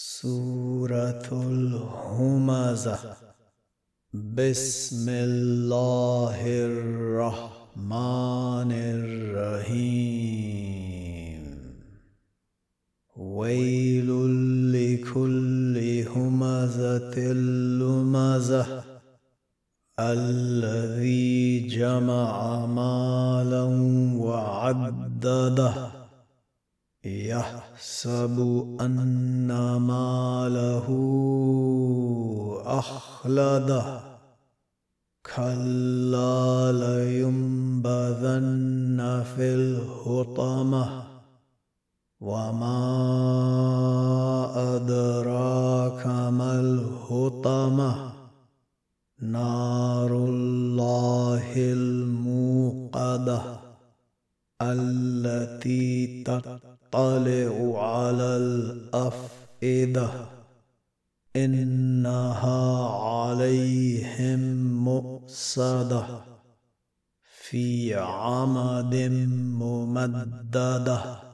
سورة الهمزة. بسم الله الرحمن الرحيم. ويل لكل همزة لمزة. الذي جمع مالا وعدده. يحسب أن ماله أخلده. كلا لينبذن في الهطمة. وما أدراك ما الهطمة. نار الله الموقدة. التي تطلع على الأفئدة. إنها عليهم مؤصدة. في عمد ممددة.